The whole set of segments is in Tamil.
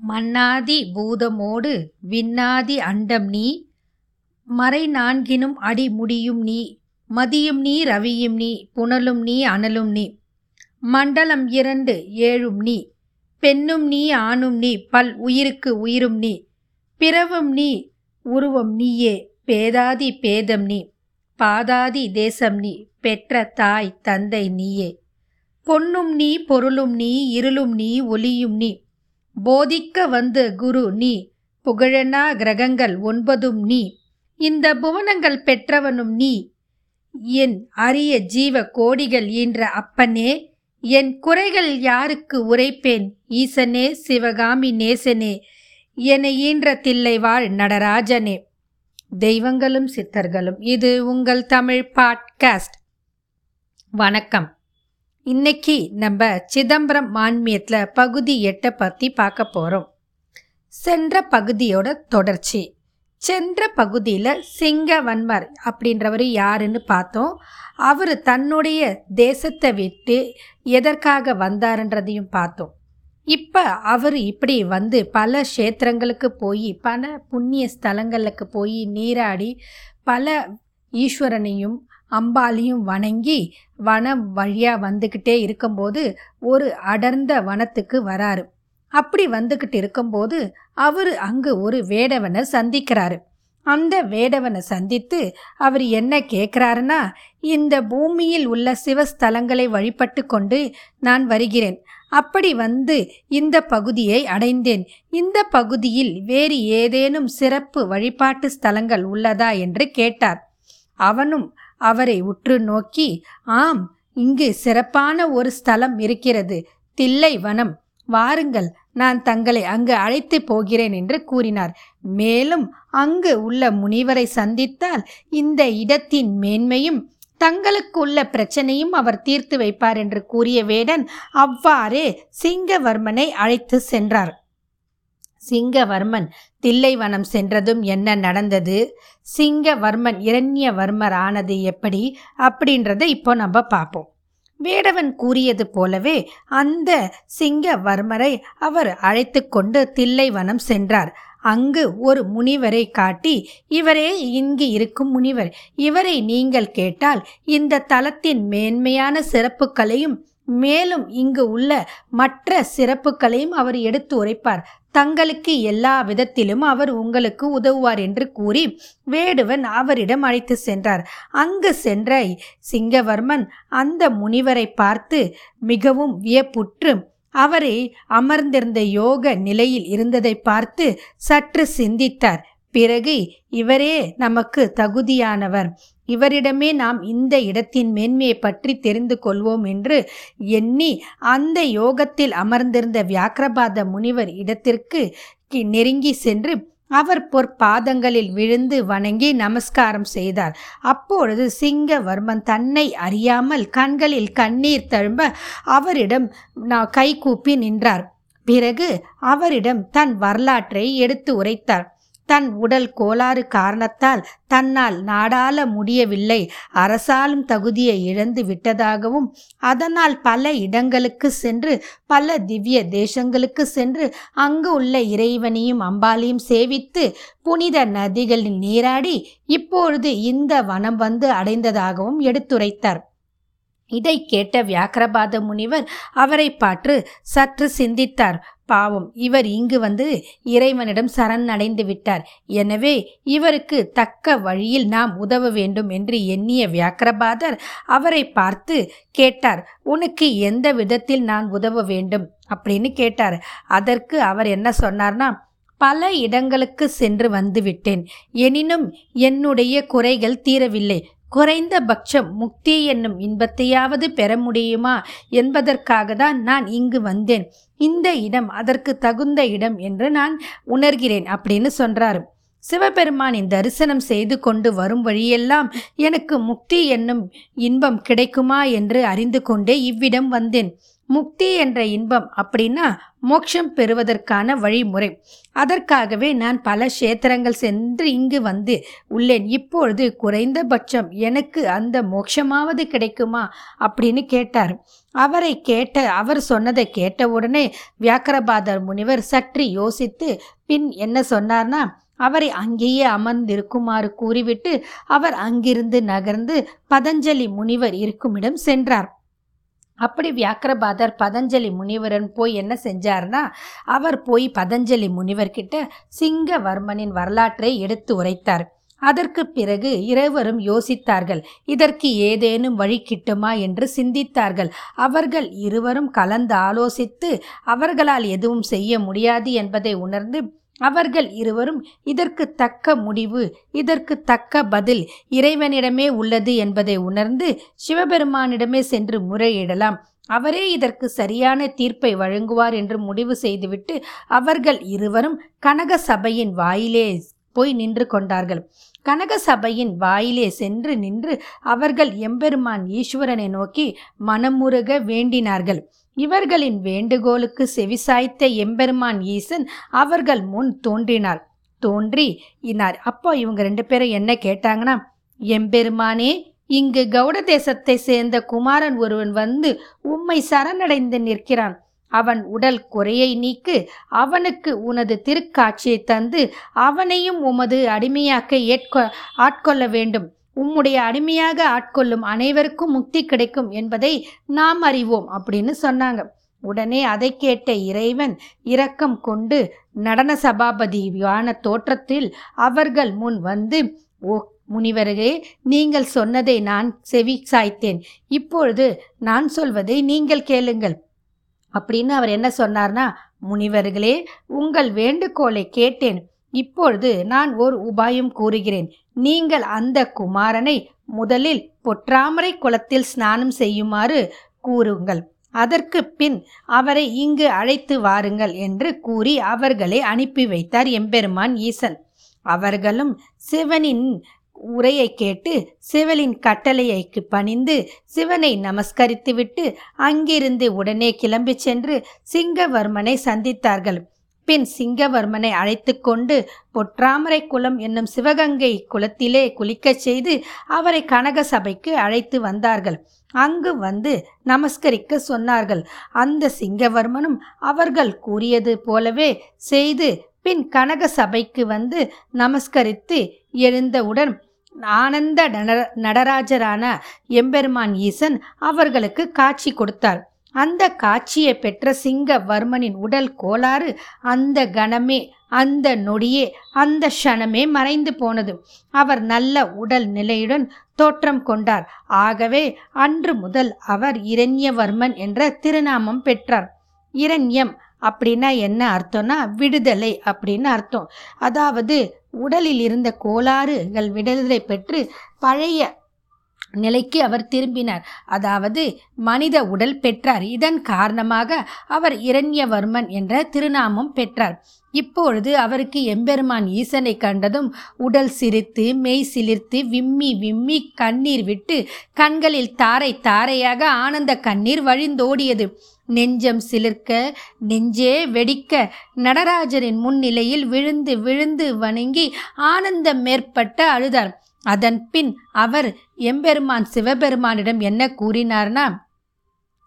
மன்னாதி பூதமோடு விண்ணாதி அண்டம் நீ மறை நான்கினும் அடி முடியும் நீ மதியும் நீ ரவியும் நீ புனலும் நீ அனலும் நீ மண்டலம் இரண்டு ஏழும் நீ பெண்ணும் நீ ஆணும் நீ பல் உயிருக்கு உயிரும் நீ பிறவும் நீ உருவம் நீயே பேதாதி பேதம் நீ பாதாதி தேசம் நீ பெற்ற தாய் தந்தை நீயே பொன்னும் நீ பொருளும் நீ இருளும் நீ ஒளியும் நீ போதிக்க வந்து குரு நீ. புகழனா கிரகங்கள் ஒன்பதும் நீ. இந்த புவனங்கள் பெற்றவனும் நீ. என் அரிய ஜீவ கோடிகள் ஈன்ற அப்பனே என் குறைகள் யாருக்கு உரைப்பேன்? ஈசனே சிவகாமி நேசனே என ஈன்ற தில்லை வாழ் நடராஜனே. தெய்வங்களும் சித்தர்களும். இது உங்கள் தமிழ் பாட்காஸ்ட். வணக்கம். இன்னைக்கு நம்ம சிதம்பரம் மான்மியத்தில் பகுதி எட்டை பற்றி பார்க்க போகிறோம் சென்ற பகுதியோட தொடர்ச்சி. சென்ற பகுதியில் சிங்கவன்மர் அப்படின்றவர் யாருன்னு பார்த்தோம். அவர் தன்னுடைய தேசத்தை விட்டு எதற்காக வந்தாருன்றதையும் பார்த்தோம். இப்போ அவர் இப்படி வந்து பல க்ஷேத்திரங்களுக்கு போய் பல புண்ணிய ஸ்தலங்களுக்கு போய் நீராடி பல ஈஸ்வரனையும் அம்பாலையும் வணங்கி வனம் வழியாக வந்துக்கிட்டே இருக்கும்போது ஒரு அடர்ந்த வனத்துக்கு வராரு. அப்படி வந்துக்கிட்டு இருக்கும்போது அவர் அங்கு ஒரு வேடவனை சந்திக்கிறாரு. அந்த வேடவனை சந்தித்து அவர் என்ன கேட்குறாருன்னா இந்த பூமியில் உள்ள சிவஸ்தலங்களை வழிபட்டு கொண்டு நான் வருகிறேன். அப்படி வந்து இந்த பகுதியை அடைந்தேன். இந்த பகுதியில் வேறு ஏதேனும் சிறப்பு வழிபாட்டு ஸ்தலங்கள் உள்ளதா? என்று கேட்டார். அவனும் அவரை உற்று நோக்கி ஆம் இங்கு சிறப்பான ஒரு ஸ்தலம் இருக்கிறது. தில்லை வனம். வாருங்கள் நான் தங்களை அங்கு அழைத்து போகிறேன் என்று கூறினார். மேலும் அங்கு உள்ள முனிவரை சந்தித்தால் இந்த இடத்தின் மேன்மையும் தங்களுக்கு உள்ள பிரச்சனையும் அவர் தீர்த்து வைப்பார் என்று கூறிய வேடன் அவ்வாறே சிங்கவர்மனை அழைத்து சென்றார். சிங்கவர்மன் தில்லைவனம் சென்றதும் என்ன நடந்தது? சிங்கவர்மன் இரண்யவர்மர் ஆனது எப்படி? அப்படின்றத இப்போ நம்ம பார்ப்போம். வேடவன் கூறியது போலவே அந்த சிங்கவர்மரை அவர் அழைத்து கொண்டு தில்லைவனம் சென்றார். அங்கு ஒரு முனிவரை காட்டி இவரே இங்கு இருக்கும் முனிவர் இவரை நீங்கள் கேட்டால் இந்த தலத்தின் மேன்மையான சிறப்புகளையும் மேலும் இங்கு உள்ள மற்ற சிறப்புகளையும் அவர் எடுத்து உரைப்பார். தங்களுக்கு எல்லா விதத்திலும் அவர் உங்களுக்கு உதவுவார் என்று கூறி வேடுவன் அவரிடம் அழைத்து சென்றார். அங்கு சென்ற சிங்கவர்மன் அந்த முனிவரை பார்த்து மிகவும் வியப்புற்று அவரை அமர்ந்திருந்த யோக நிலையில் இருந்ததை பார்த்து சற்று சிந்தித்தார். பிறகு இவரே நமக்கு தகுதியானவர். இவரிடமே நாம் இந்த இடத்தின் மேன்மையை பற்றி தெரிந்து கொள்வோம் என்று எண்ணி அந்த யோகத்தில் அமர்ந்திருந்த வியாக்கிரபாத முனிவர் இடத்திற்கு நெருங்கி சென்று அவர் பொற்பாதங்களில் விழுந்து வணங்கி நமஸ்காரம் செய்தார். அப்பொழுது சிங்கவர்மன் தன்னை அறியாமல் கண்களில் கண்ணீர் தழும்ப அவரிடம் நான் கைகூப்பி நின்றார். பிறகு அவரிடம் தன் வரலாற்றை எடுத்து உரைத்தார். தன் உடல் கோளாறு காரணத்தால் தன்னால் நாடாள முடியவில்லை. அரசாலும் தகுதியை இழந்து விட்டதாகவும் அதனால் பல இடங்களுக்கு சென்று பல திவ்ய தேசங்களுக்கு சென்று அங்கு உள்ள இறைவனையும் அம்பாலையும் சேவித்து புனித நதிகளில் நீராடி இப்பொழுது இந்த வனம் வந்து அடைந்ததாகவும் எடுத்துரைத்தார். இதை கேட்ட வியாக்கிரபாத முனிவர் அவரை பாற்று சற்று சிந்தித்தார். பாவம். இவர் இங்கு வந்து இறைவனிடம் சரண் அடைந்து விட்டார். எனவே இவருக்கு தக்க வழியில் நாம் உதவ வேண்டும் என்று எண்ணிய வியாக்கிரபாதர் அவரை பார்த்து கேட்டார் உனக்கு எந்த விதத்தில் நான் உதவ வேண்டும்? அப்படின்னு கேட்டார். அதற்கு அவர் என்ன சொன்னார்னா பல இடங்களுக்கு சென்று வந்துவிட்டேன் எனினும் என்னுடைய குறைகள் தீரவில்லை. குறைந்த பட்சம் முக்தி என்னும் இன்பத்தையாவது பெற முடியுமா என்பதற்காக தான் நான் இங்கு வந்தேன். இந்த இடம் அதற்கு தகுந்த இடம் என்று நான் உணர்கிறேன் அப்படின்னு சொல்றாரு. சிவபெருமானின் தரிசனம் செய்து கொண்டு வரும் வழியெல்லாம் எனக்கு முக்தி என்னும் இன்பம் கிடைக்குமா என்று அறிந்து கொண்டே இவ்விடம் வந்தேன். முக்தி என்ற இன்பம் அப்படின்னா மோட்சம் பெறுவதற்கான வழிமுறை. அதற்காகவே நான் பல கஷேத்திரங்கள் சென்று இங்கு வந்து உள்ளேன். இப்பொழுது குறைந்தபட்சம் எனக்கு அந்த மோட்சமாவது கிடைக்குமா அப்படின்னு கேட்டார். அவரை கேட்ட அவர் சொன்னதை கேட்டவுடனே வியாக்கரபாதர் முனிவர் சற்று யோசித்து பின் என்ன சொன்னார்னா அவரை அங்கேயே அமர்ந்திருக்குமாறு கூறிவிட்டு அவர் அங்கிருந்து நகர்ந்து பதஞ்சலி முனிவர் இருக்குமிடம் சென்றார். அப்படி வியாக்கிரபாதர் பதஞ்சலி முனிவரன் போய் என்ன செஞ்சார்னா அவர் போய் பதஞ்சலி முனிவர்கிட்ட சிங்கவர்மனின் வரலாற்றை எடுத்து உரைத்தார். அதற்கு பிறகு இருவரும் யோசித்தார்கள் இதற்கு ஏதேனும் வழி கிட்டுமா என்று சிந்தித்தார்கள். அவர்கள் இருவரும் கலந்து ஆலோசித்து அவர்களால் எதுவும் செய்ய முடியாது என்பதை உணர்ந்து அவர்கள் இருவரும் இதற்கு தக்க முடிவு இதற்கு தக்க பதில் இறைவனிடமே உள்ளது என்பதை உணர்ந்து சிவபெருமானிடமே சென்று முறையிடலாம். அவரே இதற்கு சரியான தீர்ப்பை வழங்குவார் என்று முடிவு செய்துவிட்டு அவர்கள் இருவரும் கனக சபையின் வாயிலே போய் நின்று கொண்டார்கள். கனக சபையின் வாயிலே சென்று நின்று அவர்கள் எம்பெருமான் ஈஸ்வரனை நோக்கி மனமுருக வேண்டினார்கள். இவர்களின் வேண்டுகோளுக்கு செவிசாய்த்த எம்பெருமான் ஈசன் அவர்கள் முன் தோன்றினார். தோன்றி இனார் அப்போ இவங்க ரெண்டு பேரும் என்ன கேட்டாங்கன்னா எம்பெருமானே இங்கு கவுட தேசத்தை சேர்ந்த குமாரன் ஒருவன் வந்து உம்மை சரணடைந்து நிற்கிறான். அவன் உடல் குறையை நீக்கு அவனுக்கு உனது திருக்காட்சியை தந்து அவனையும் உமது அடிமையாக்க ஏற்கொ ஆட்கொள்ள வேண்டும். உம்முடைய அடிமையாக ஆட்கொள்ளும் அனைவருக்கும் முக்தி கிடைக்கும் என்பதை நாம் அறிவோம் அப்படின்னு சொன்னாங்க. உடனே அதை கேட்ட இறைவன் இரக்கம் கொண்டு நடன சபாபதியான தோற்றத்தில் அவர்கள் முன் வந்து ஓ முனிவர்களே நீங்கள் சொன்னதை நான் செவி சாய்த்தேன். இப்பொழுது நான் சொல்வதை நீங்கள் கேளுங்கள். அப்படின்னு அவர் என்ன சொன்னார்னா முனிவர்களே உங்கள் வேண்டுகோளை கேட்டேன். இப்பொழுது நான் ஒரு உபாயம் கூறுகிறேன். நீங்கள் அந்த குமாரனை முதலில் பொற்றாமரை குளத்தில் ஸ்நானம் செய்யுமாறு கூறுங்கள். அதற்கு பின் அவரை இங்கு அழைத்து வாருங்கள் என்று கூறி அவர்களை அனுப்பி வைத்தார் எம்பெருமான் ஈசன். அவர்களும் சிவனின் உரையை கேட்டு சிவலின் கட்டளையைக்கு பணிந்து சிவனை நமஸ்கரித்துவிட்டு அங்கிருந்து உடனே கிளம்பி சென்று சிங்கவர்மனை சந்தித்தார்கள். பின் சிங்கவர்மனை அழைத்து கொண்டு பொற்றாமரை குளம் என்னும் சிவகங்கை குளத்திலே குளிக்கச் செய்து அவரை கனக சபைக்கு அழைத்து வந்தார்கள். அங்கு வந்து நமஸ்கரிக்க சொன்னார்கள். அந்த சிங்கவர்மனும் அவர்கள் கூறியது போலவே செய்து பின் கனக சபைக்கு வந்து நமஸ்கரித்து எழுந்தவுடன் ஆனந்த நடராஜரான எம்பெருமான் ஈசன் அவர்களுக்கு காட்சி கொடுத்தார். அந்த காட்சியை பெற்ற சிங்கவர்மனின் உடல் கோளாறு அந்த கணமே அந்த நொடியே அந்த க்ஷணமே மறைந்து போனது. அவர் நல்ல உடல் நிலையுடன் தோற்றம் கொண்டார். ஆகவே அன்று முதல் அவர் இரண்யவர்மன் என்ற திருநாமம் பெற்றார். இரண்யம் அப்படின்னா என்ன அர்த்தம்னா விடுதலை அப்படின்னு அர்த்தம். அதாவது உடலில் இருந்த கோளாறுகள் விடுதலை பெற்று பழைய நிலைக்கு அவர் திரும்பினார். அதாவது மனித உடல் பெற்றார். இதன் காரணமாக அவர் இரண்யவர்மன் என்ற திருநாமம் பெற்றார். இப்பொழுது அவருக்கு எம்பெருமான் ஈசனை கண்டதும் உடல் சிரித்து மெய் சிலிர்த்து விம்மி விம்மி கண்ணீர் விட்டு கண்களில் தாரை தாரையாக ஆனந்த கண்ணீர் வழிந்தோடியது. நெஞ்சம் சிலிர்க்க நெஞ்சே வெடிக்க நடராஜரின் முன்னிலையில் விழுந்து விழுந்து வணங்கி ஆனந்தம் மேற்பட்ட அழுதார். அதன் பின் அவர் எம்பெருமான் சிவபெருமானிடம் என்ன கூறினார்னா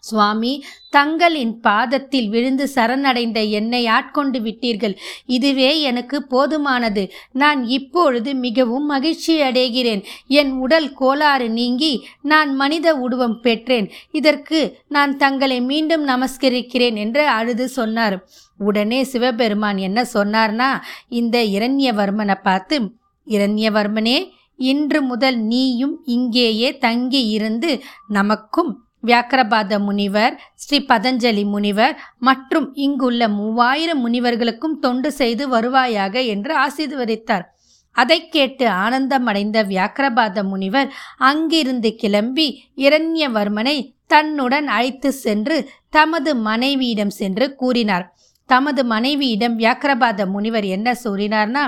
சுவாமி தங்களின் பாதத்தில் விழுந்து சரணடைந்த என்னை ஆட்கொண்டு விட்டீர்கள். இதுவே எனக்கு போதுமானது. நான் இப்பொழுது மிகவும் மகிழ்ச்சி அடைகிறேன். என் உடல் கோளாறு நீங்கி நான் மனித உருவம் பெற்றேன். இதற்கு நான் தங்களை மீண்டும் நமஸ்கரிக்கிறேன் என்று அழுது சொன்னார். உடனே சிவபெருமான் என்ன சொன்னார்னா இந்த இரண்யவர்மனை பார்த்து இரண்யவர்மனே இன்று முதல் நீயும் இங்கேயே தங்கி இருந்து நமக்கும் வியாக்கரபாத முனிவர் ஸ்ரீ பதஞ்சலி முனிவர் மற்றும் இங்குள்ள மூவாயிரம் முனிவர்களுக்கும் தொண்டு செய்து வருவாயாக என்று ஆசீர்வதித்தார். அதை கேட்டு ஆனந்தமடைந்த வியாக்கரபாத முனிவர் அங்கிருந்து கிளம்பி இரண்யவர்மனை தன்னுடன் அழைத்து சென்று தமது மனைவியிடம் சென்று கூறினார். தமது மனைவியிடம் வியாக்கரபாத முனிவர் என்ன கூறினார்னா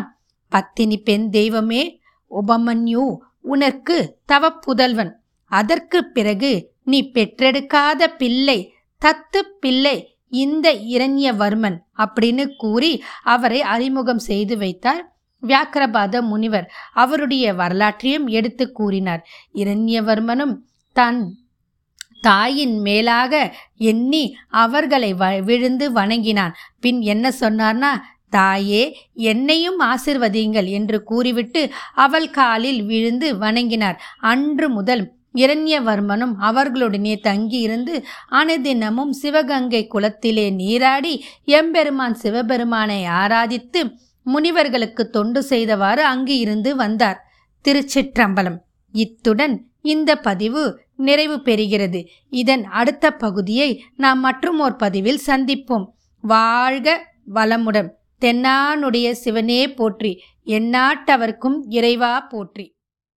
பத்தினி பெண் தெய்வமே உபமன்யு உனக்கு தவப்புதல்வன். அதற்கு பிறகு நீ பெற்றெடுக்காத பிள்ளை தத்து பிள்ளை இந்த இரண்யவர்மன் அப்படின்னு கூறி அவரை அறிமுகம் செய்து வைத்தார் வியாக்கிரபாத முனிவர். அவருடைய வரலாற்றையும் எடுத்து கூறினார். இரண்யவர்மனும் தன் தாயின் மேலாக எண்ணி அவர்களை வ விழுந்து வணங்கினான். பின் என்ன சொன்னார்னா தாயே என்னையும் ஆசிர்வதியுங்கள் என்று கூறிவிட்டு அவள் காலில் விழுந்து வணங்கினார். அன்று முதல் இரண்யவர்மனும் அவர்களுடனே தங்கியிருந்து அனுதினமும் சிவகங்கை குளத்திலே நீராடி எம்பெருமான் சிவபெருமானை ஆராதித்து முனிவர்களுக்கு தொண்டு செய்தவாறு அங்கு இருந்து வந்தார். திருச்சிற்றம்பலம். இத்துடன் இந்த பதிவு நிறைவு பெறுகிறது. இதன் அடுத்த பகுதியை நாம் மற்றும் ஓர் பதிவில் சந்திப்போம். வாழ்க வளமுடன். தென்னானுடைய சிவனே போற்றி எந்நாட்டவர்க்கும் இறைவா போற்றி.